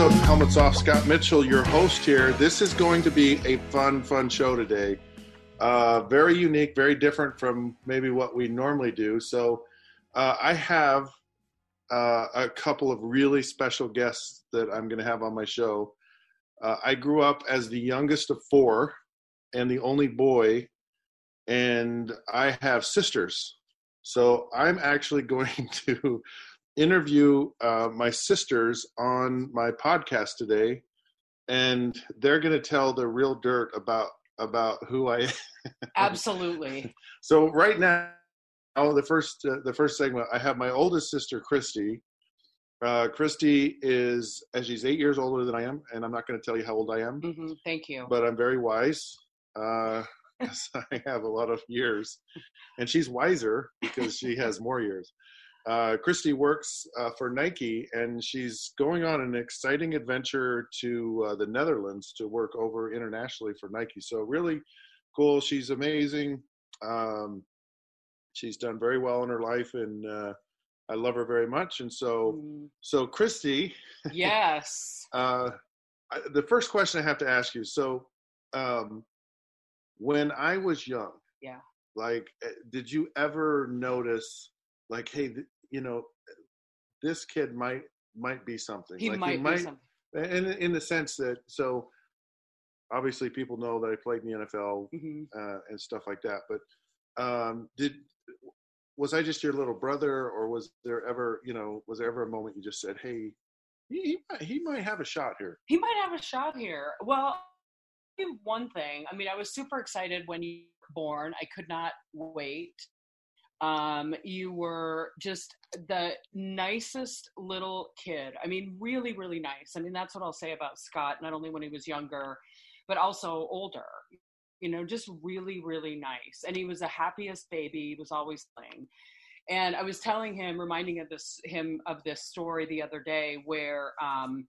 episode of Helmets Off. Scott Mitchell, your host here. This is going to be a fun, fun show today. Uh, very unique, very different from maybe what we normally do. So, uh, I have uh, a couple of really special guests that I'm going to have on my show. Uh, I grew up as the youngest of four and the only boy, and I have sisters. So I'm actually going to interview uh, my sisters on my podcast today, and they're going to tell the real dirt about about who I am. Absolutely. so right now, oh, the first uh, the first segment, I have my oldest sister, Christy. Uh, Christy is, as she's eight years older than I am, and I'm not going to tell you how old I am. Mm-hmm. Thank you. But I'm very wise. Uh, I have a lot of years, and she's wiser because she has more years. Uh, Christy works uh, for Nike, and she's going on an exciting adventure to uh, the Netherlands to work over internationally for Nike. So really cool. She's amazing. Um, she's done very well in her life, and uh, I love her very much. And so, Mm, so Christy, Yes. uh, I, the first question I have to ask you. So, um, when I was young, Yeah. like, eh, did you ever notice, like, hey, th- you know, this kid might might be something. he like, might be something. in in the sense that so. Obviously, people know that I played in the NFL hmm uh, and stuff like that. But um, did was I just your little brother, or was there ever, you know, was there ever a moment you just said, "Hey, he he might, he might have a shot here"? He might have a shot here. Well, I'll tell you one thing. I mean, I was super excited when you were born. I could not wait. Um, you were just the nicest little kid. I mean, really, really nice. I mean, that's what I'll say about Scott, not only when he was younger, but also older. You know, just really, really nice. And he was the happiest baby. He was always playing. And I was telling him, reminding of this him of this story the other day where um,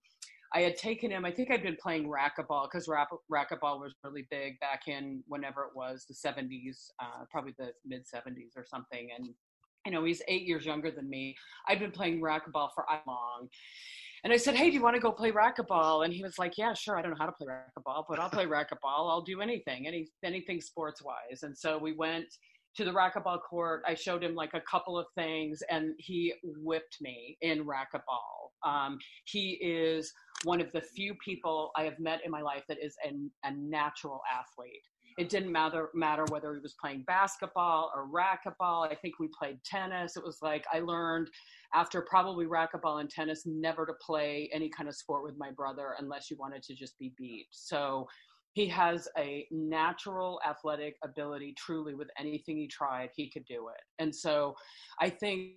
I had taken him. I think I'd been playing racquetball because racquetball was really big back in whenever it was the 70s, uh, probably the mid 70s or something. And you know, he's eight years younger than me. I'd been playing racquetball for a long. And I said, Hey, do you want to go play racquetball? And he was like, Yeah, sure. I don't know how to play racquetball, but I'll play racquetball. I'll do anything, any anything sports wise. And so we went to the racquetball court. I showed him like a couple of things, and he whipped me in racquetball. Um, he is one of the few people I have met in my life that is an, a natural athlete. It didn't matter matter whether he was playing basketball or racquetball. I think we played tennis. It was like I learned after probably racquetball and tennis never to play any kind of sport with my brother unless you wanted to just be beat. So he has a natural athletic ability truly with anything he tried he could do it and so i think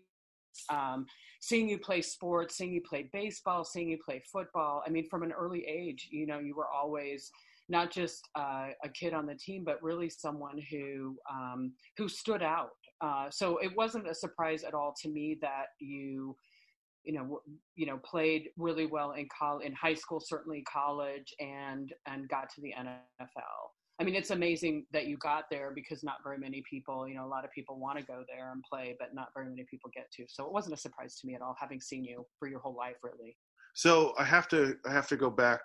um, seeing you play sports seeing you play baseball seeing you play football. I mean from an early age you know you were always not just uh, a kid on the team but really someone who um, who stood out. Uh, so it wasn't a surprise at all to me that you you know you know played really well in college in high school certainly college and and got to the NFL I mean it's amazing that you got there because not very many people you know a lot of people want to go there and play but not very many people get to so it wasn't a surprise to me at all having seen you for your whole life really So I have to I have to go back.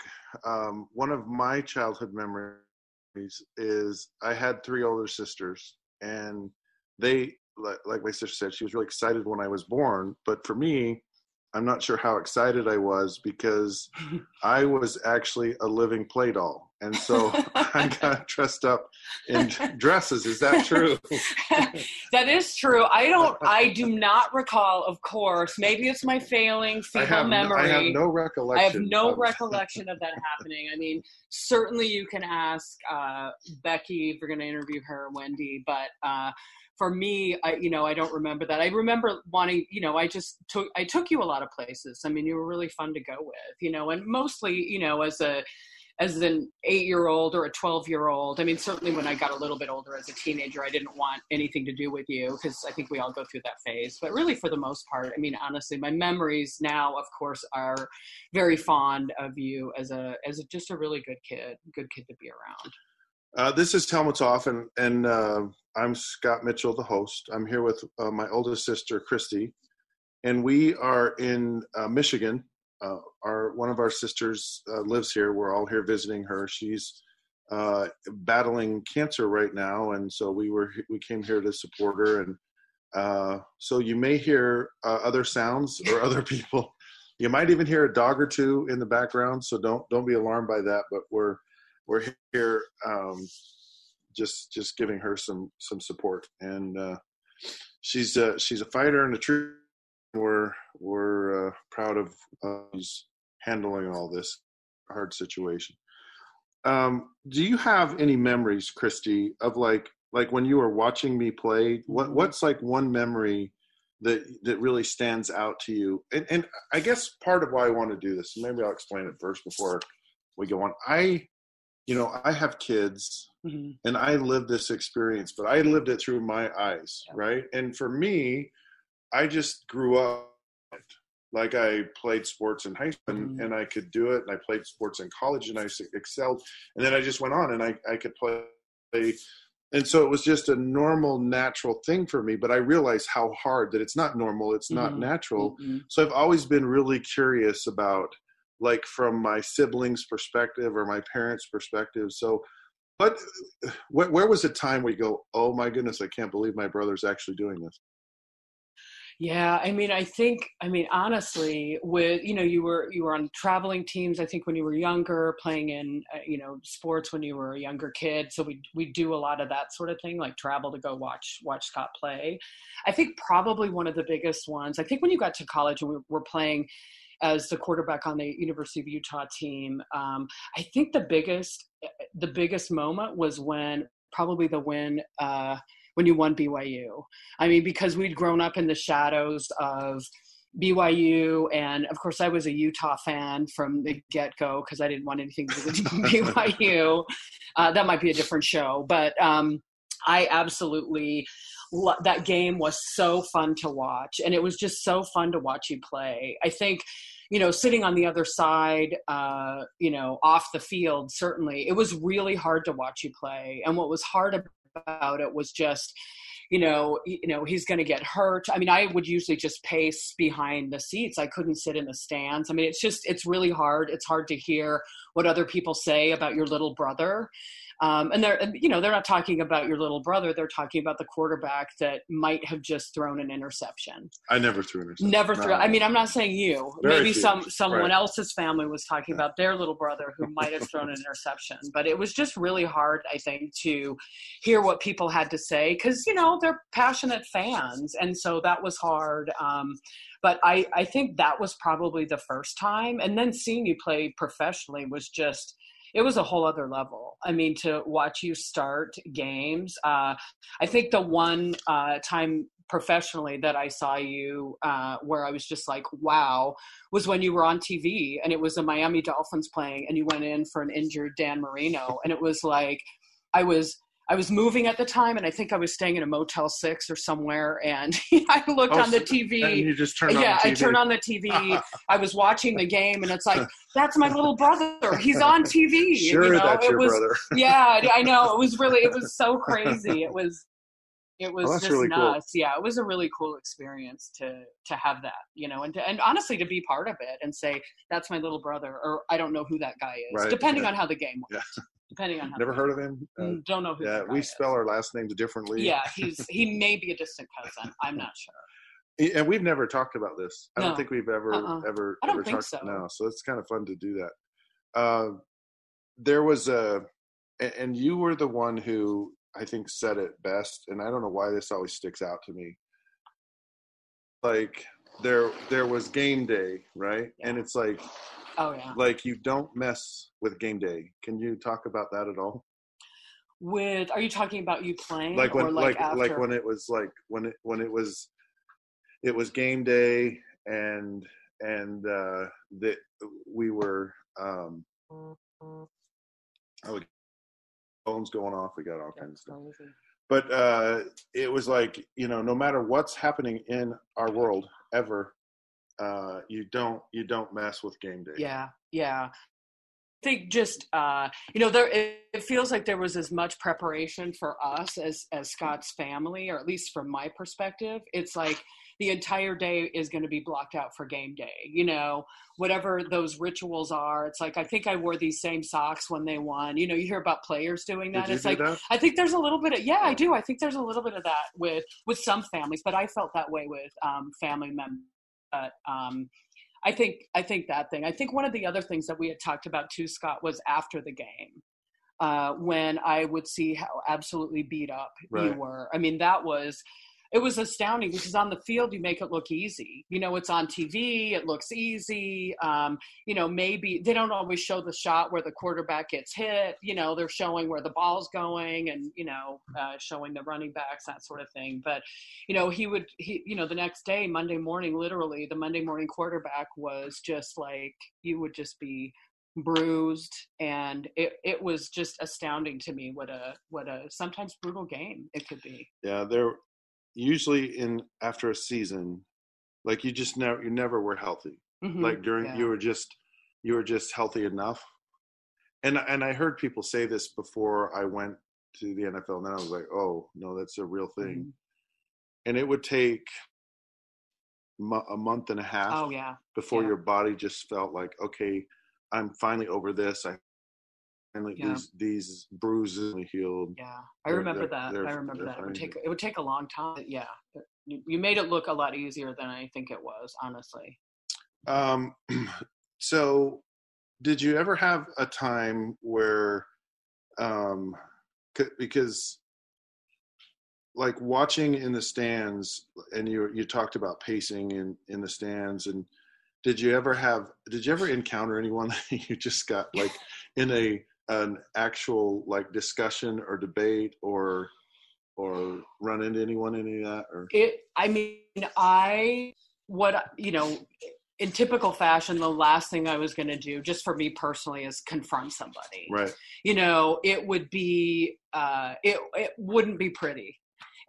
Um, one of my childhood memories is I had three older sisters, and they like, like my sister said, she was really excited when I was born. But for me, I'm not sure how excited I was because I was actually a living play doll, and so I got dressed up in dresses. Is that true? that is true. I don't. I do not recall. Of course, maybe it's my failing I feeble have, memory. I have no recollection. I have no of- recollection of that happening. I mean, certainly you can ask uh, Becky if you're going to interview her, Wendy, but uh, for me, I, you know, I don't remember that. I remember wanting, you know, I just took, I took you a lot of places. I mean, you were really fun to go with, you know, and mostly, you know, as a, as an eight year old or a 12 year old. I mean, certainly when I got a little bit older as a teenager, I didn't want anything to do with you because I think we all go through that phase. But really, for the most part, I mean, honestly, my memories now, of course, are very fond of you as a, as a, just a really good kid, good kid to be around. Uh, this is Helmets Off, and, and uh, I'm Scott Mitchell, the host. I'm here with uh, my oldest sister, Christy, and we are in uh, Michigan, uh, our one of our sisters lives here. We're all here visiting her. She's battling cancer right now, and so we were we came here to support her. And so you may hear other sounds or other people. You might even hear a dog or two in the background. So don't don't be alarmed by that. But we're we're here um, just just giving her some some support, and uh, she's a, she's a fighter and a true. We're we're uh, proud of uh, handling all this hard situation. Um, do you have any memories, Christy, of like like when you were watching me play? What Mm-hmm. what's like one memory that that really stands out to you? And and I guess part of why I want to do this, maybe I'll explain it first before we go on. I, you know, I have kids Mhm. and I lived this experience, but I lived it through my eyes, Yeah. right? And for me, I just grew up like I played sports in high school and, Mhm. and I could do it, and I played sports in college and I excelled, and then I just went on and I I could play, and so it was just a normal, natural thing for me. But I realized how hard that it's not normal, it's not Mhm. natural. Mhm. So I've always been really curious about like from my siblings' perspective or my parents' perspective. So but where, was a time we go, oh my goodness, I can't believe my brother's actually doing this? Yeah, I mean, I think, I mean, honestly, with you know, you were you were on traveling teams. I think when you were younger, playing in uh, you know sports when you were a younger kid. So we we do a lot of that sort of thing, like travel to go watch watch Scott play. I think probably one of the biggest ones. I think when you got to college and we were playing as the quarterback on the University of Utah team, um, I think the biggest the biggest moment was when probably the win. Uh, when you won BYU. I mean, because we'd grown up in the shadows of BYU, and of course, I was a Utah fan from the get go because I didn't want anything to do with BYU. Uh, that might be a different show, but um, I absolutely that game was so fun to watch, and it was just so fun to watch you play. I think. You know, sitting on the other side, uh, you know, off the field, certainly, it was really hard to watch you play. And what was hard about it was just you know you know he's going to get hurt i mean i would usually just pace behind the seats i couldn't sit in the stands i mean it's just it's really hard it's hard to hear what other people say about your little brother um, and they're you know they're not talking about your little brother they're talking about the quarterback that might have just thrown an interception I never threw an interception. never threw No. i mean i'm not saying you Very maybe few, some someone right. else's family was talking about their little brother who might have thrown an interception but it was just really hard i think to hear what people had to say because you know they're passionate fans and so that was hard um, but I, I think that was probably the first time and then seeing you play professionally was just it was a whole other level. I mean to watch you start games uh, i think the one uh, time professionally that i saw you uh, where i was just like wow was when you were on tv and it was the miami dolphins playing and you went in for an injured dan marino and it was like i was I was moving at the time, and I think I was staying in a Motel Six or somewhere. And I looked Oh, on the TV. And you just turned on yeah, I turned on the TV. I was watching the game, and it's like, that's my little brother. He's on TV. Sure, you know? that's it your was, brother. yeah, I know. It was really, it was so crazy. It was, it was Oh, just really cool. Yeah, it was a really cool experience to to have that, you know, and to, and honestly to be part of it and say that's my little brother, or I don't know who that guy is, Right, depending yeah. on how the game went. Yeah. Depending on how. Never heard of him? Uh, Mm, don't know who. yeah, we is. spell our last names differently. Yeah, he's he may be a distant cousin. I'm not sure. and we've never talked about this. I No. don't think we've ever Uh-uh. ever I don't ever think talked. so. No, so it's kind of fun to do that. Uh, there was a- and you were the one who I think said it best, and I don't know why this always sticks out to me. Like there, there was game day, right? And it's like, Oh yeah. like you don't mess with game day. Can you talk about that at all? With are you talking about you playing like when or like like, like, when it was like when it when it was it was game day and and uh that we were um oh phones going off we got all kinds of stuff but uh it was like you know no matter what's happening in our world ever uh you don't you don't mess with game day Yeah, yeah. I think just uh, you know there it, it, feels like there was as much preparation for us as as Scott's family, or at least from my perspective. It's like the entire day is going to be blocked out for game day. You know, whatever those rituals are. It's like I think I wore these same socks when they won. You know, you hear about players doing that. it's like that? I think there's a little bit of yeah, I do. I think there's a little bit of that with with some families, but I felt that way with um, family members. But um, I think I think that thing. I think one of the other things that we had talked about too, Scott, was after the game. Uh, when I would see how absolutely beat up right. you were. I mean, that was it was astounding because on the field you make it look easy. You know it's on tv it looks easy um, you know maybe they don't always show the shot where the quarterback gets hit you know they're showing where the ball's going and you know uh, showing the running backs that sort of thing. But you know he would he you know the next day monday morning literally the monday morning quarterback was just like you would just be bruised and it, it was just astounding to me what a what a sometimes brutal game it could be. Yeah there usually in after a season, like you just never you never were healthy. Mm-hmm. Like during yeah. you were just you were just healthy enough. And and I heard people say this before I went to the NFL, and then I was like, oh no, that's a real thing. Mm-hmm. And it would take a month and a half. Oh yeah. Before yeah. your body just felt like, okay, I'm finally over this. I and like yeah. these these bruises healed. Yeah, I remember they're, that. They're, I remember that. It would take it would take a long time. Yeah, you made it look a lot easier than I think it was, honestly. Um, so did you ever have a time where, um, because like watching in the stands, and you you talked about pacing in in the stands, and did you ever have did you ever encounter anyone that you just got like in a an actual like discussion or debate or or run into anyone any of that or? It i mean i what you know in typical fashion the last thing i was going to do just for me personally is confront somebody. Right. You know it would be uh it it wouldn't be pretty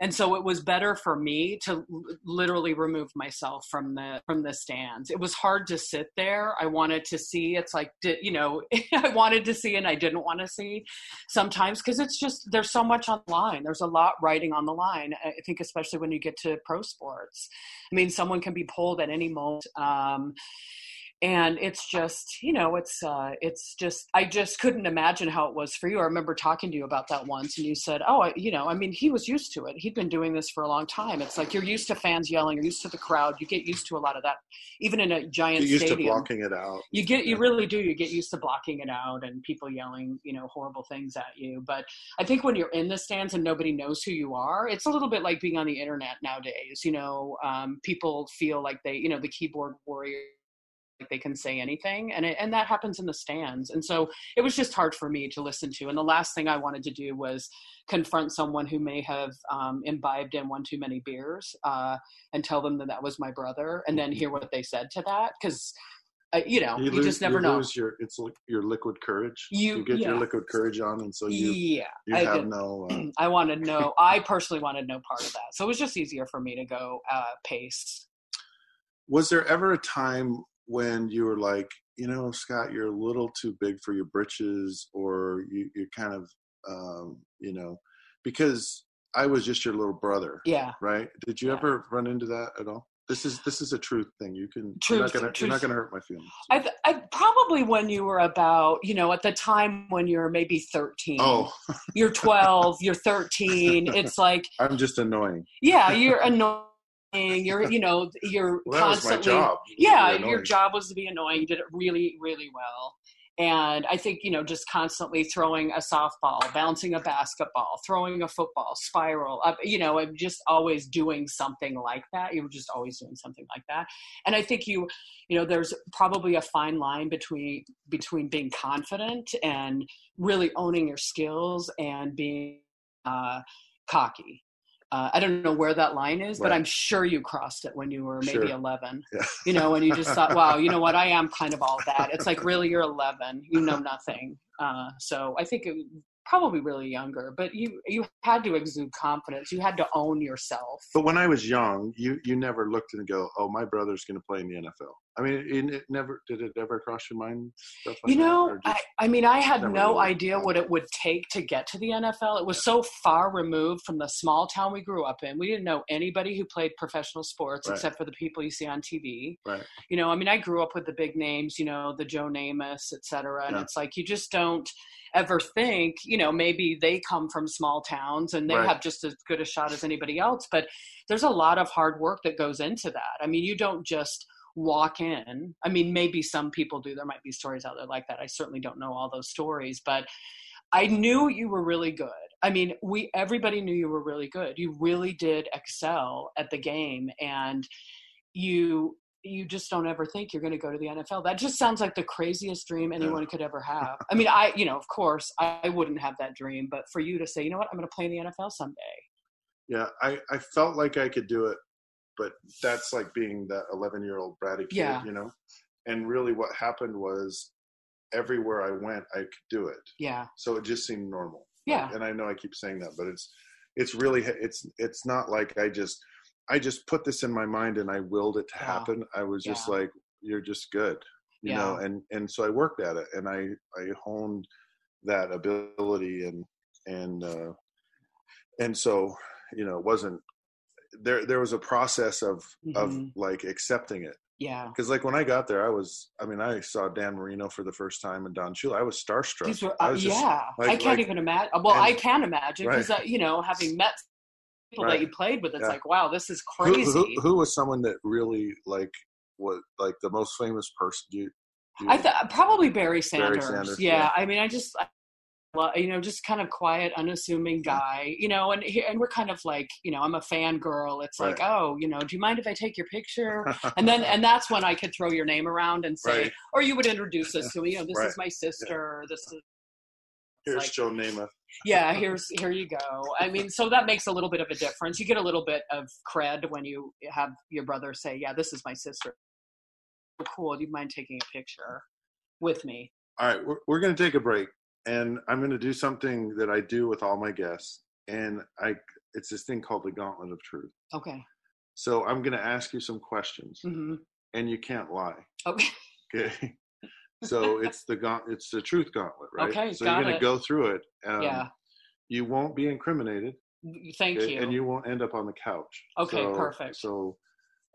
and so it was better for me to literally remove myself from the from the stands. It was hard to sit there. I wanted to see it's like you know i wanted to see and i didn't want to see sometimes because it's just there's so much on the line. There's a lot writing on the line i think especially when you get to pro sports. I mean someone can be pulled at any moment um, and it's just you know it's uh it's just i just couldn't imagine how it was for you. I remember talking to you about that once and you said oh I, you know i mean he was used to it. He'd been doing this for a long time. It's like you're used to fans yelling you're used to the crowd you get used to a lot of that. Even in a giant you're used stadium to blocking it out. you get you really do you get used to blocking it out and people yelling you know horrible things at you. But i think when you're in the stands and nobody knows who you are it's a little bit like being on the internet nowadays you know um, people feel like they you know the keyboard warrior they can say anything and it, and that happens in the stands and so it was just hard for me to listen to and the last thing i wanted to do was confront someone who may have um, imbibed in one too many beers uh, and tell them that that was my brother and then hear what they said to that because uh, you know, you, you lose, just never you know. Lose your, it's like your liquid courage. You, you get yeah. your liquid courage on, and so you, yeah, you I have did. no. Uh, I wanted no. I personally wanted no part of that, so it was just easier for me to go uh, pace. Was there ever a time when you were like, you know, Scott, you're a little too big for your britches, or you, you're kind of, um, you know, because I was just your little brother. Yeah. Right. Did you yeah. ever run into that at all? This is this is a truth thing. You can truth, you're not gonna truth. you're not gonna hurt my feelings. I, I probably when you were about you know at the time when you're maybe 13. Oh, you're 12. You're 13. It's like I'm just annoying. Yeah, you're annoying you're you know you're well, constantly yeah your job was to be annoying you did it really really well. And i think you know just constantly throwing a softball bouncing a basketball throwing a football spiral up you know i'm just always doing something like that you were just always doing something like that. And i think you you know there's probably a fine line between between being confident and really owning your skills and being uh, cocky uh, I don't know where that line is, right. but I'm sure you crossed it when you were maybe sure. 11. Yeah. You know, and you just thought, wow, you know what, I am kind of all that. It's like, really, you're 11, you know nothing. Uh, so I think it, probably really younger, but you you had to exude confidence. You had to own yourself. But when I was young, you you never looked and go, oh, my brother's going to play in the NFL. I mean, it, it never did it ever cross your mind? Stuff like you know, I, I, mean, I had no really idea what it would take to get to the NFL. It was so far removed from the small town we grew up in. We didn't know anybody who played professional sports Right. except for the people you see on TV. Right. You know, I mean, I grew up with the big names, you know, the Joe Namath, et cetera. And Yeah. it's like you just don't ever think, you know, maybe they come from small towns and they Right. have just as good a shot as anybody else. But there's a lot of hard work that goes into that. I mean, you don't just walk in. I mean, maybe some people do. There might be stories out there like that. I certainly don't know all those stories, but I knew you were really good. I mean, we everybody knew you were really good. You really did excel at the game and you you just don't ever think you're going to go to the NFL. That just sounds like the craziest dream anyone could ever have. I mean, I, you know, of course, I wouldn't have that dream, but for you to say, you know what, I'm going to play in the NFL someday. Yeah, I, I felt like I could do it, but that's like being that 11 year old bratty kid, Yeah. you know? And really what happened was everywhere I went, I could do it. Yeah. So it just seemed normal. Yeah. And I know I keep saying that, but it's, it's really, it's, it's not like I just, I just put this in my mind and I willed it to Yeah. happen. I was just Yeah. like, you're just good, you know? And, and so I worked at it and I, I honed that ability and, and, uh, and so, you know, it wasn't, there, there was a process of, of Mhm. like accepting it. Yeah. Cause like when I got there, I was, I mean, I saw Dan Marino for the first time and Don Shula. I was starstruck. These were, I uh, was just- yeah, like- I can't like- even imagine. Well, I can imagine because Right. uh, you know, having met people Right. that you played with, it's Yeah. like, wow, this is crazy. Who, who, was someone that really like what like the most famous person? Do you, do you, I thought probably Barry Sanders. Sanders, yeah. yeah. I mean, I just, I, you know, just kind of quiet, unassuming mm-hmm. guy. You know, and and we're kind of like, you know, I'm a fangirl. It's like, oh, you know, do you mind if I take your picture? And then and that's when I could throw your name around and say, Right. or you would introduce us to me. You know, this Right. is my sister. This is here's like- Joe Namath. yeah here's here you go i mean so that makes a little bit of a difference you get a little bit of cred when you have your brother say yeah this is my sister cool do you mind taking a picture with me All right, we're, we're going to take a break, and I'm going to do something that I do with all my guests, and I it's this thing called the Gauntlet of Truth. okay So I'm going to ask you some questions, hmm and you can't lie. okay Okay. So it's the gaunt, it's the truth gauntlet, right? Okay, So you're going to go through it. Um, yeah You won't be incriminated, thank okay, you and you won't end up on the couch. Okay, So- perfect. So.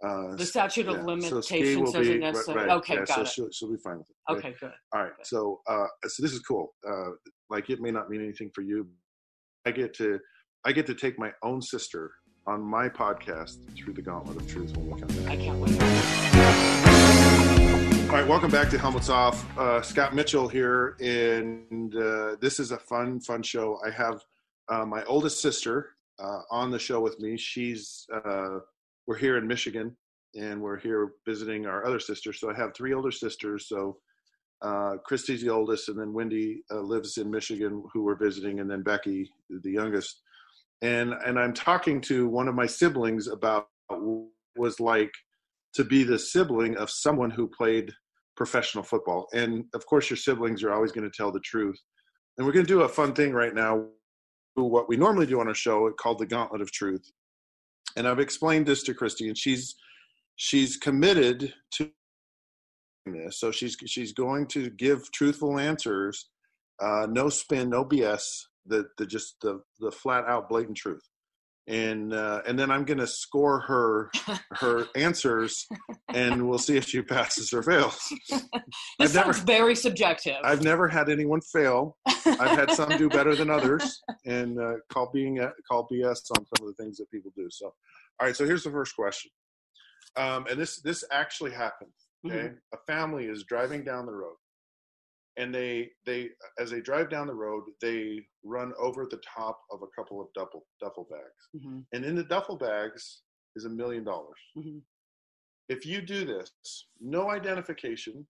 Uh, the statute of yeah, so limitations will doesn't be- necessarily right, okay yeah, got so it She'll, she'll be fine with it. okay good All right. Okay. So, uh, so this is cool. Uh, like it may not mean anything for you. I get to, I get to take my own sister on my podcast through the Gauntlet of Truth when we come back. i can't wait All right, welcome back to Helmets Off. Uh, Scott Mitchell here, and uh, this is a fun, fun show. I have uh, my oldest sister uh, on the show with me. She's uh, we're here in Michigan, and we're here visiting our other sister. So I have three older sisters. So uh, Christy's the oldest, and then Wendy uh, lives in Michigan, who we're visiting, and then Becky, the youngest. And and I'm talking to one of my siblings about what was like to be the sibling of someone who played professional football. And of course, your siblings are always going to tell the truth. And we're going to do a fun thing right now, what we normally do on our show, called the Gauntlet of Truth. And I've explained this to Christy, and she's she's committed to this. So she's she's going to give truthful answers, uh, no spin, no BS, the the just the the flat out blatant truth. And uh, and then I'm going to score her her answers, and we'll see if she passes or fails. this I've never- sounds very subjective I've never had anyone fail. I've had some do better than others, and uh, call being call BS on some of the things that people do. So, all right. So here's the first question, um, and this this actually happened. Okay, a family is driving down the road, and they they as they drive down the road, they run over the top of a couple of duffel duffel bags, hmm and in the duffel bags is a million dollars. hmm If you do this, no identification,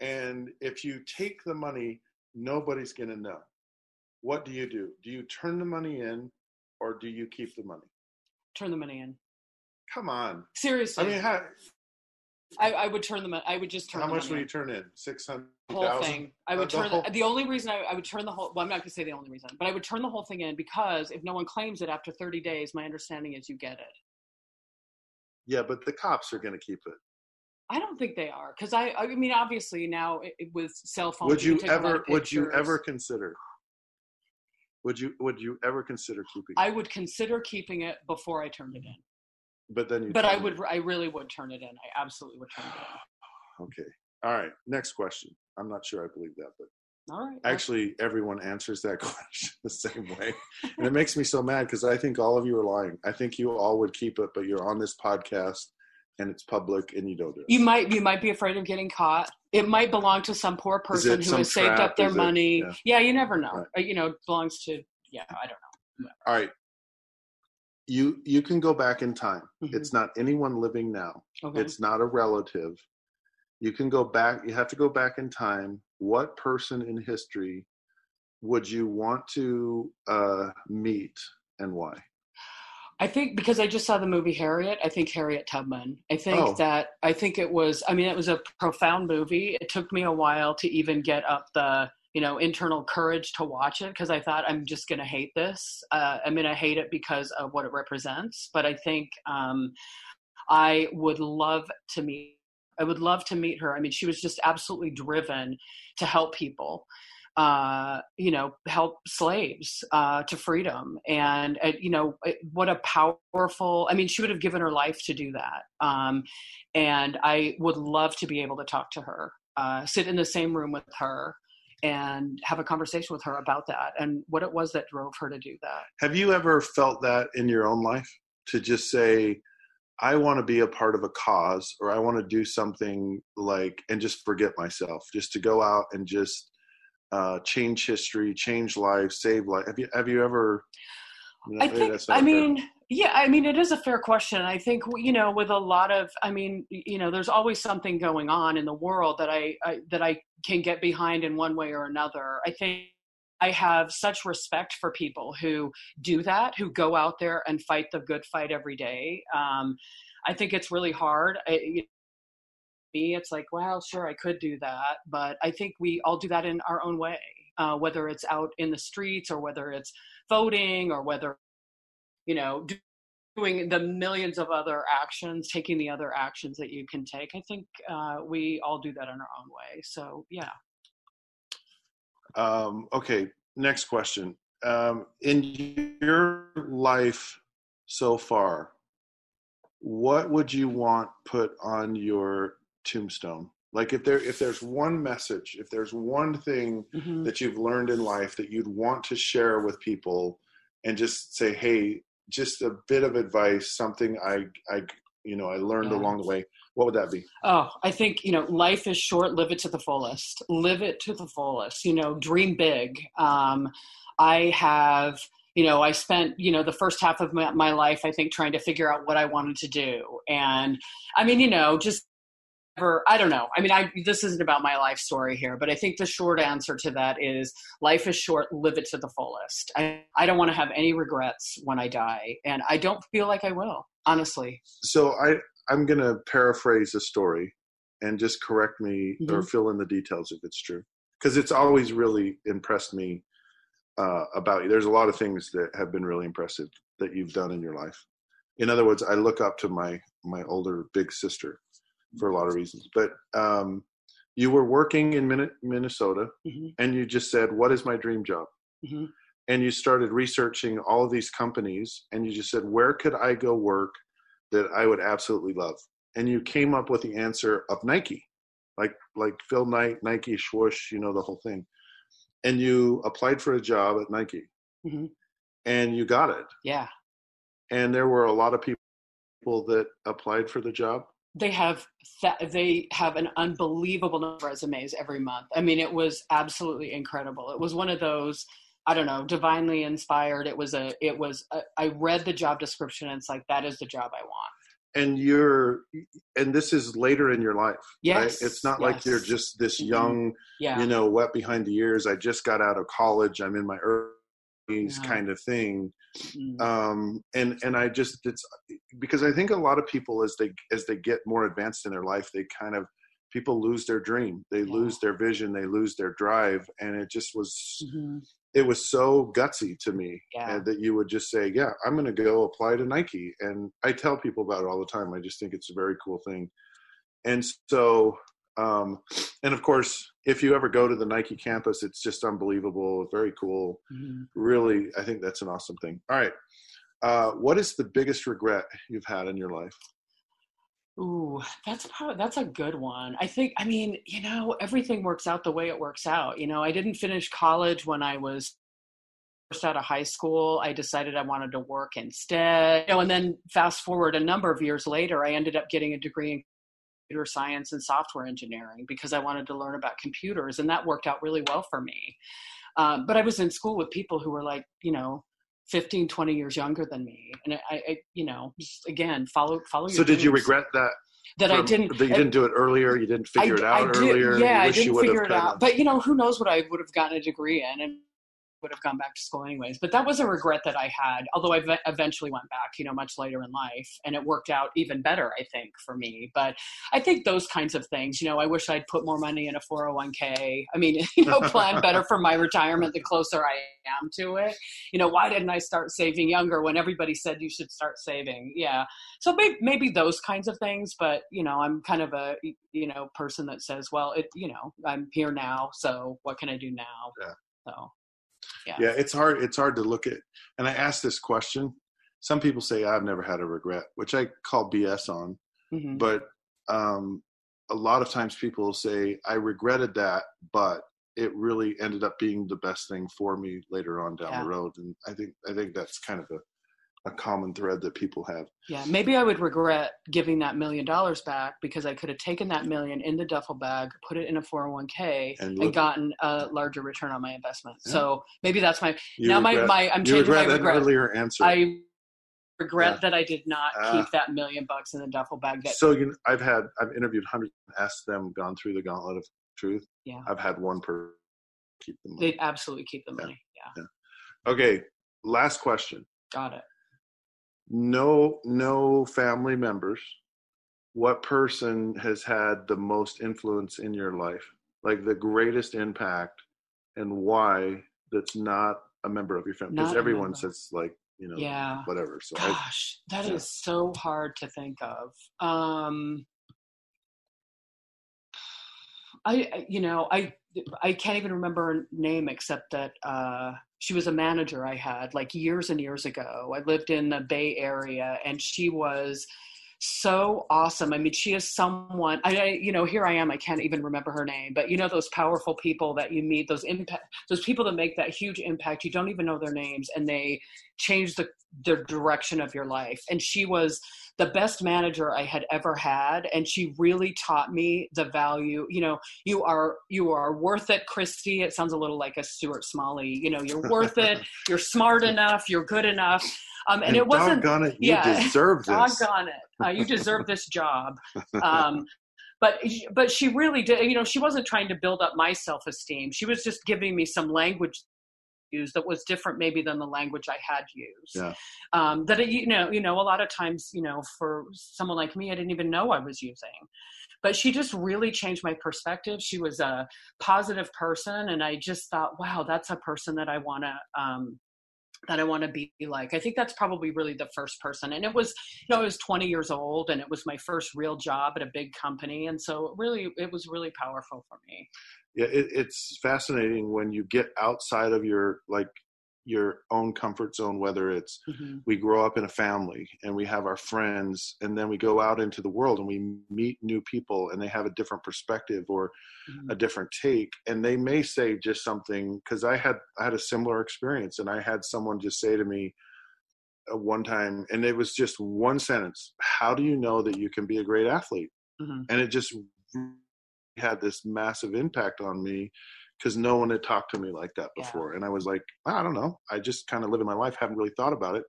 and if you take the money, nobody's going to know. What do you do? Do you turn the money in, or do you keep the money? turn the money in Come on. seriously I mean, how, I, I would turn them. I would just turn how the much would you turn in? Six hundred whole thousand. thing. I Uh, would the turn whole- the, the only reason I, I would turn the whole. Well, I'm not going to say the only reason, but I would turn the whole thing in because if no one claims it after 30 days, my understanding is you get it. Yeah, but the cops are going to keep it. I don't think they are because I. I mean, obviously now it, it- with cell phones. would you can take a lot ever would you ever consider would you would you ever consider keeping I would consider keeping it before I turned it in. But then you But I turn it- would. I really would turn it in. I absolutely would turn it in. okay all right next question i'm not sure i believe that but All right. actually everyone answers that question the same way and it makes me so mad because i think all of you are lying i think you all would keep it but you're on this podcast and it's public and you don't do it You might you might be afraid of getting caught. It might belong to some poor person who has saved trap? up their Is it- money. yeah. yeah. you never know. Right. Uh, You know, it belongs to yeah, I don't know. all right you you can go back in time Mhm. it's not anyone living now Okay. it's not a relative you can go back you have to go back in time what person in history would you want to uh, meet and why I think because I just saw the movie Harriet, I think Harriet Tubman. I think Oh. that I think it was I mean it was a profound movie. It took me a while to even get up the, you know, internal courage to watch it because I thought I'm just going to hate this. Uh, I'm going to hate it because of what it represents, but I think um I would love to meet I would love to meet her. I mean, she was just absolutely driven to help people uh, you know, help slaves uh, to freedom. And, uh, you know, what a powerful, I mean, she would have given her life to do that. Um, and I would love to be able to talk to her, uh, sit in the same room with her and have a conversation with her about that and what it was that drove her to do that. have you ever felt that in your own life to just say i want to be a part of a cause or i want to do something like and just forget myself just to go out and just uh, change history change lives save life have you have you ever I think. I mean, yeah. I mean, it is a fair question. I think you know, with a lot of, I mean, you know, there's always something going on in the world that I, I that I can get behind in one way or another. I think I have such respect for people who do that, who go out there and fight the good fight every day. Um, I think it's really hard. I, you me, it's like, well, sure, I could do that, but I think we all do that in our own way, uh, whether it's out in the streets or whether it's voting or whether, you know, doing the millions of other actions, taking the other actions that you can take. I think uh, we all do that in our own way. So, yeah. Um, okay, next question. Um, in your life so far, what would you want put on your tombstone? Like if there if there's one message, if there's one thing Mhm. that you've learned in life that you'd want to share with people and just say, "Hey, just a bit of advice, something I I you know, I learned Yeah. along the way." What would that be? Oh, I think, you know, life is short, live it to the fullest. Live it to the fullest. You know, dream big. Um, I have, you know, I spent, you know, the first half of my, my life, I think, trying to figure out what I wanted to do. And I mean, you know, just I don't know. I mean, I this isn't about my life story here, but I think the short answer to that is life is short, live it to the fullest. I, I don't want to have any regrets when I die. And I don't feel like I will, honestly. so I I'm gonna paraphrase a story and just correct me or fill in the details if it's true because it's always really impressed me uh, about you. There's a lot of things that have been really impressive that you've done in your life. In other words, I look up to my my older big sister for a lot of reasons. But um, you were working in Min- Minnesota Mhm. and you just said, "What is my dream job?" Mhm. and you started researching all of these companies and you just said where could i go work that i would absolutely love and you came up with the answer of nike like like phil knight nike swoosh you know the whole thing and you applied for a job at nike Mhm. and you got it Yeah. and there were a lot of people that applied for the job they have th- they have an unbelievable number of resumes every month. I mean, it was absolutely incredible. It was one of those I don't know, divinely inspired. It was a it was a, I read the job description and it's like that is the job I want. and you're and this is later in your life Yes, right it's not like you're just this Mhm. young Yeah. you know wet behind the ears i just got out of college i'm in my early Yeah. kind of thing Mm. um and and i just it's because i think a lot of people as they as they get more advanced in their life they kind of people lose their dream they Yeah. lose their vision they lose their drive and it just was Mhm. it was so gutsy to me Yeah. that you would just say yeah i'm going to go apply to nike and i tell people about it all the time i just think it's a very cool thing and so um, and of course, if you ever go to the Nike campus, it's just unbelievable, very cool. Mm-hmm. Really, I think that's an awesome thing. All right, uh, what is the biggest regret you've had in your life? Ooh, that's probably that's a good one. I think I mean, you know, everything works out the way it works out. You know, I didn't finish college when I was first out of high school. I decided I wanted to work instead. You know, and then fast forward a number of years later, I ended up getting a degree in computer science and software engineering because I wanted to learn about computers, and that worked out really well for me. Um, but I was in school with people who were like, you know, 15 20 years younger than me and i, I you know just again follow follow so did you regret that that from, I didn't. That you didn't do it earlier. You didn't figure I, it out did, earlier. Yeah, I didn't figure it out. But you know, who knows what I would have gotten a degree in, and would have gone back to school anyways. But that was a regret that I had, although I eventually went back, you know, much later in life, and it worked out even better, I think, for me. But I think those kinds of things, you know, I wish I'd put more money in a 401k. I mean, you know, plan better for my retirement the closer I am to it. You know, why didn't I start saving younger when everybody said you should start saving? Yeah. So maybe, maybe those kinds of things, but, you know, I'm kind of a, you know, person that says, well, it, you know, I'm here now, so what can I do now? Yeah. So yeah. yeah it's hard it's hard to look at and i asked this question some people say i've never had a regret which i call bs on mm-hmm. but um, a lot of times people say i regretted that but it really ended up being the best thing for me later on down yeah. the road and i think i think that's kind of a a common thread that people have. Yeah, maybe I would regret giving that million dollars back because I could have taken that million in the duffel bag, put it in a 401k, and, and gotten a larger return on my investment. Yeah. So maybe that's my you now regret, my my I'm changing my regret. earlier answer. I regret yeah. that I did not uh, keep that million bucks in the duffel bag. That, so you, I've had I've interviewed hundreds, asked them, gone through the gauntlet of truth. Yeah, I've had one per keep the money. They absolutely keep the money. yeah. yeah. Okay, last question. Got it no no family members. What person has had the most influence in your life? Like the greatest impact and why that's not a member of your family because everyone says like you know yeah. whatever so gosh I, that yeah. is so hard to think of. Um I, you know, I, I can't even remember her name except that uh, she was a manager I had like years and years ago. I lived in the Bay Area, and she was so awesome. I mean, she is someone. I, you know, here I am. I can't even remember her name, but you know, those powerful people that you meet, those impact, those people that make that huge impact. You don't even know their names, and they change the the direction of your life. And she was the best manager I had ever had, and she really taught me the value. You know, you are you are worth it, Christy. It sounds a little like a Stuart Smalley. You know, you're worth it. You're smart enough. You're good enough. Um, and, and, it wasn't. It, you yeah, deserve this. Doggone it. Uh, you deserve this job. Um, but but she really did. You know, she wasn't trying to build up my self esteem. She was just giving me some language used that was different maybe than the language I had used. Yeah. Um, that it, you know, you know, a lot of times, you know, for someone like me, I didn't even know I was using. But she just really changed my perspective. She was a positive person, and I just thought, wow, that's a person that I want to um, that I want to be like. I think that's probably really the first person. And it was, you know, I was 20 years old and it was my first real job at a big company. And so really, it was really powerful for me. Yeah, it, it's fascinating when you get outside of your, like, your own comfort zone whether it's mm-hmm. we grow up in a family and we have our friends and then we go out into the world and we meet new people and they have a different perspective or mm-hmm. a different take and they may say just something because i had i had a similar experience and i had someone just say to me uh, one time and it was just one sentence how do you know that you can be a great athlete mm-hmm. and it just had this massive impact on me because no one had talked to me like that before. Yeah. And I was like, I don't know. I just kind of live in my life, haven't really thought about it.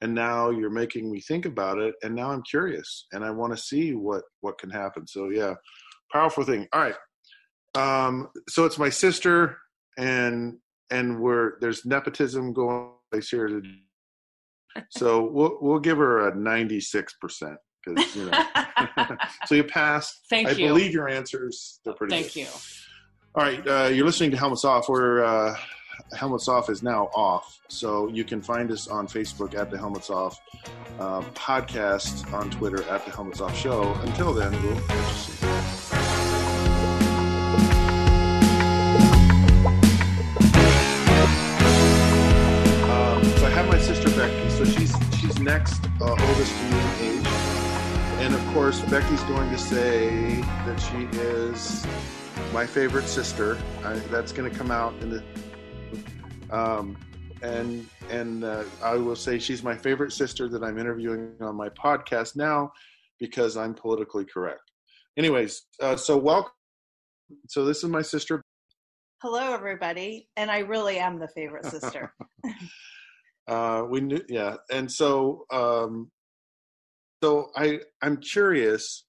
And now you're making me think about it. And now I'm curious and I want to see what, what can happen. So yeah, powerful thing. All right. Um, so it's my sister and, and we're, there's nepotism going place here. So we'll, we'll give her a 96%. Cause you know, so you passed. Thank I you. I believe your answers. They're pretty Thank good. you. All right, uh, you're listening to Helmets Off. We're uh, Helmets Off is now off. So you can find us on Facebook at the Helmets Off uh, podcast, on Twitter at the Helmets Off Show. Until then, we'll catch you soon. Um, so I have my sister Becky. So she's she's next uh, oldest to me in age, and of course Becky's going to say that she is my favorite sister. I, that's going to come out in the um, and and uh, I will say she's my favorite sister that I'm interviewing on my podcast now because I'm politically correct. Anyways, uh, so welcome. So this is my sister. Hello, everybody, and I really am the favorite sister. uh, we knew, yeah, and so um, so I I'm curious.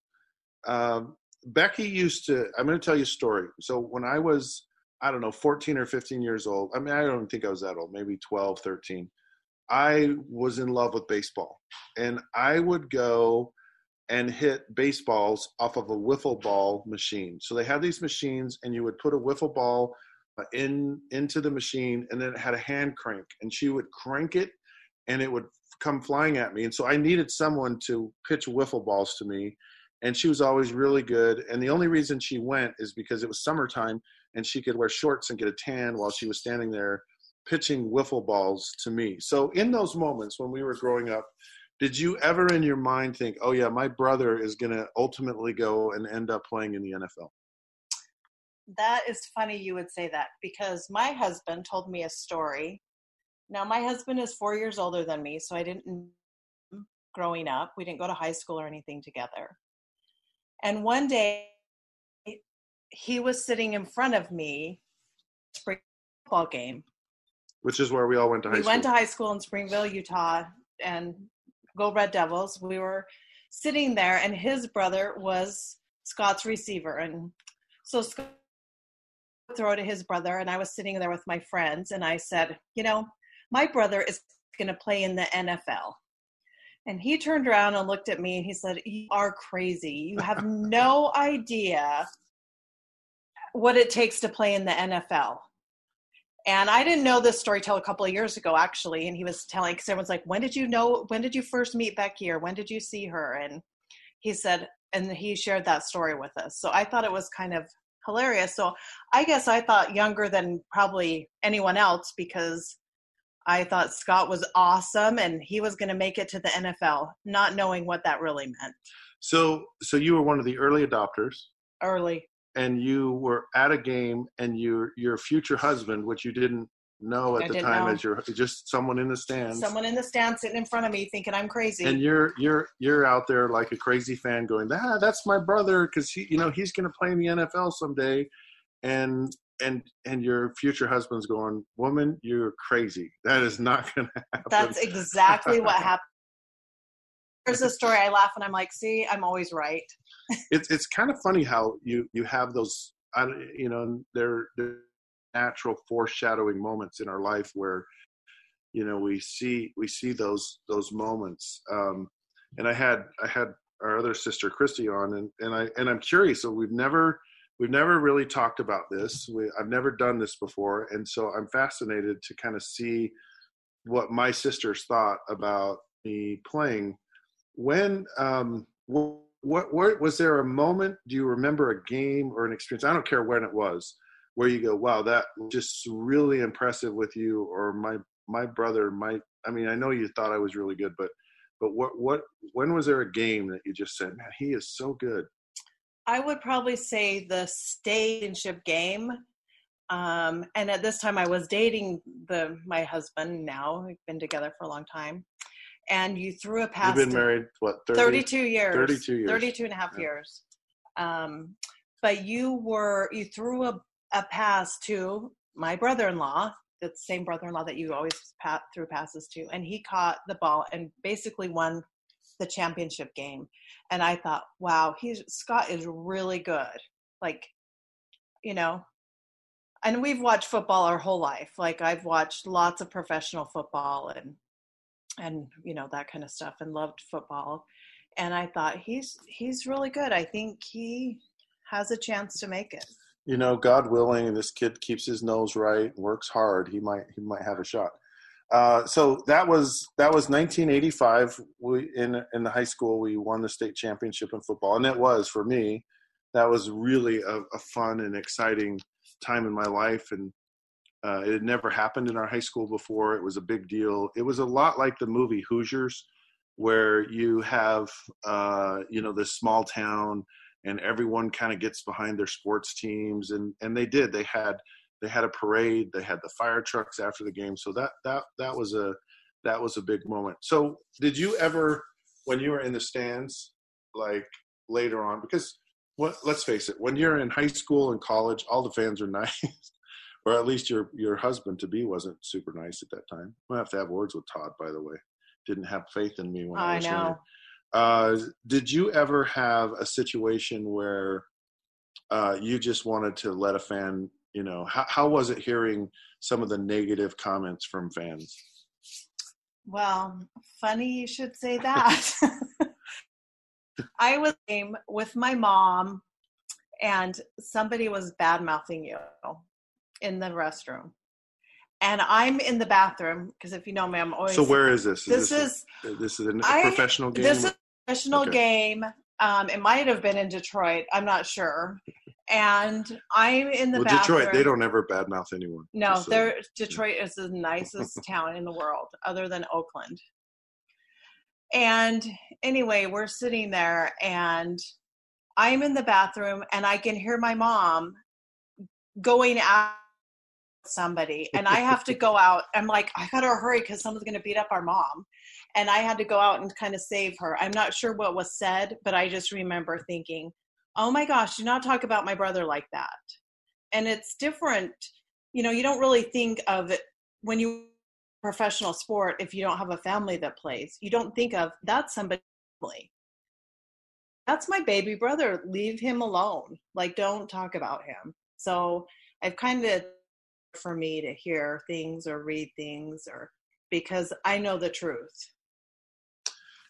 Um, Becky used to. I'm going to tell you a story. So when I was I don't know 14 or 15 years old. I mean I don't think I was that old. Maybe 12, 13. I was in love with baseball, and I would go and hit baseballs off of a wiffle ball machine. So they had these machines, and you would put a wiffle ball uh, in into the machine, and then it had a hand crank, and she would crank it, and it would come flying at me. And so I needed someone to pitch wiffle balls to me, and she was always really good. And the only reason she went is because it was summertime, and she could wear shorts and get a tan while she was standing there pitching wiffle balls to me. So in those moments when we were growing up, did you ever in your mind think, "Oh yeah, my brother is going to ultimately go and end up playing in the NFL"? that is funny you would say that because my husband told me a story. Now, my husband is four years older than me, so I didn't growing up. We didn't go to high school or anything together. And one day, he was sitting in front of me, spring football game. Which is where we all went to high we school. We went to high school in Springville, Utah, and go Red Devils. We were sitting there, and his brother was Scott's receiver, and so Scott would throw to his brother, and I was sitting there with my friends, and I said, you know, my brother is going to play in the NFL. And he turned around and looked at me and he said, You are crazy. You have no idea what it takes to play in the NFL. And I didn't know this story till a couple of years ago, actually. And he was telling, because everyone's like, When did you know? When did you first meet Becky or when did you see her? And he said, and he shared that story with us. So I thought it was kind of hilarious. So I guess I thought younger than probably anyone else because I thought Scott was awesome and he was going to make it to the NFL, not knowing what that really meant so, so you were one of the early adopters, early. and you were at a game, and your your future husband, which you didn't know at I the time know. as your just someone in the stands. Someone in the stand sitting in front of me thinking I'm crazy. and you're you're you're out there like a crazy fan going ah that's my brother because he you know he's going to play in the nfl someday and and and your future husband's going woman you're crazy that is not going to happen That's exactly what happened. There's a story I laugh and I'm like, see, I'm always right. it's it's kind of funny how you you have those I you know they're, they're natural foreshadowing moments in our life where you know we see we see those those moments um and i had i had our other sister christy on and and i and i'm curious so we've never we've never really talked about this. We, i've never done this before and so i'm fascinated to kind of see what my sisters thought about me playing. When um what, what, what was there a moment do you remember a game or an experience i don't care when it was where you go wow that just really impressive with you or my my brother might i mean i know you thought i was really good but but what what when was there a game that you just said man he is so good I would probably say the stationship game. Um, and at this time I was dating the my husband now. We've been together for a long time. And you threw a pass you've been married what 30? 32 years 32 years. 32 and a half Yeah. years um, but you were you threw a, a pass to my brother-in-law the same brother-in-law that you always pat, threw passes to and he caught the ball and basically won the championship game and i thought wow he's scott is really good. Like you know? And we've watched football our whole life. Like i've watched lots of professional football and and you know that kind of stuff and loved football. And i thought he's he's really good. I think he has a chance to make it. You know, God willing, this kid keeps his nose right, works hard, he might he might have a shot. Uh, so that was that was 1985. We in in the high school we won the state championship in football, and it was for me. That was really a, a fun and exciting time in my life, and uh, it had never happened in our high school before. It was a big deal. It was a lot like the movie Hoosiers, where you have uh, you know this small town and everyone kind of gets behind their sports teams and and they did they had they had a parade they had the fire trucks after the game. So that that that was a that was a big moment. So did you ever when you were in the stands like later on because what let's face it when you're in high school and college all the fans are nice. Or at least your your husband to be wasn't super nice at that time. I have to have words with todd by the way. Didn't have faith in me when i, I was know. younger uh, did you ever have a situation where uh, you just wanted to let a fan, you know, how, how was it hearing some of the negative comments from fans? Well, funny you should say that. I was with my mom, and somebody was bad mouthing you in the restroom. And I'm in the bathroom because if you know me, I'm always. So where is this? This this is this is a I- professional game. this is a professional Okay. game. Um, it might have been in Detroit. I'm not sure. And I'm in the well, bathroom. Detroit, they don't ever badmouth anyone. No, so- they're Detroit is the nicest town in the world, other than Oakland. And anyway, we're sitting there, and I'm in the bathroom, and I can hear my mom going out somebody, and I have to go out. I'm like, I gotta hurry because someone's gonna beat up our mom, and I had to go out and kind of save her. I'm not sure what was said, but I just remember thinking, "Oh my gosh, do not talk about my brother like that." And it's different you know you don't really think of it when you professional sport if you don't have a family that plays you don't think of that's somebody that's my baby brother leave him alone like don't talk about him so i've kind of for me to hear things or read things or because i know the truth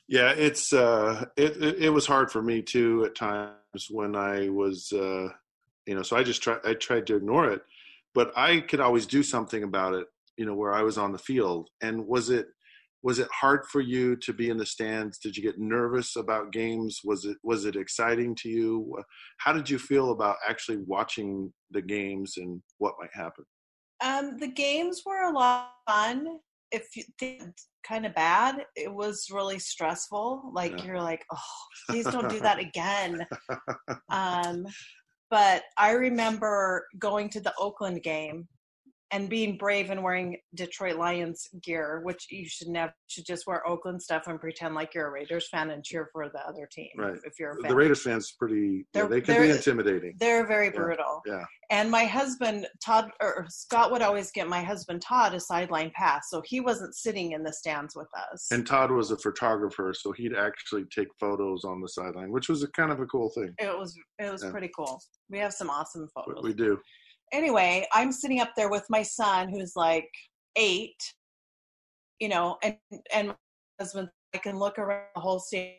Yeah, it's uh, it, it it was hard for me too at times when I was uh, you know. So I just tried I tried to ignore it, but I could always do something about it. You know, where I was on the field, and was it was it hard for you to be in the stands? Did you get nervous about games? Was it was it exciting to you? How did you feel about actually watching the games and what might happen? Um, the games were a lot of fun. If you think kind of bad, it was really stressful. Like Yeah. you're like, oh, please don't do that again. um, but I remember going to the Oakland game and being brave and wearing Detroit Lions gear, which you should never should just wear Oakland stuff and pretend like you're a Raiders fan and cheer for the other team. Right. If, if you're a fan. The Raiders fans pretty yeah, They're- can be intimidating. They're very Yeah, brutal. yeah. And my husband, Todd, or Scott would always get my husband, Todd, a sideline pass. So he wasn't sitting in the stands with us. And Todd was a photographer, so he'd actually take photos on the sideline, which was a kind of a cool thing. it was it was Yeah. pretty cool. We have some awesome photos. we do. Anyway, I'm sitting up there with my son who's like eight, you know, and and my husband I can look around the whole stage.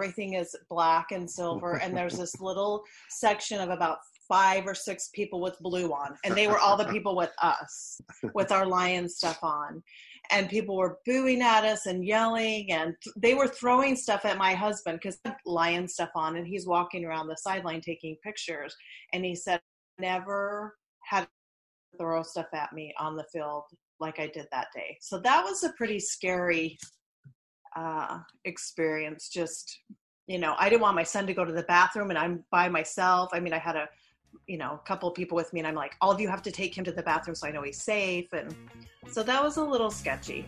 Everything is black and silver, and there's this little section of about five or six people with blue on, and they were all the people with us, with our lion stuff on. And people were booing at us and yelling, and th- they were throwing stuff at my husband because lion stuff on, and he's walking around the sideline taking pictures. And he said, "Never had throw stuff at me on the field like I did that day." So that was a pretty scary uh, experience. Just you know, I didn't want my son to go to the bathroom, and I'm by myself. I mean, I had a you know a couple people with me, and I'm like, all of you have to take him to the bathroom so I know he's safe, and so that was a little sketchy.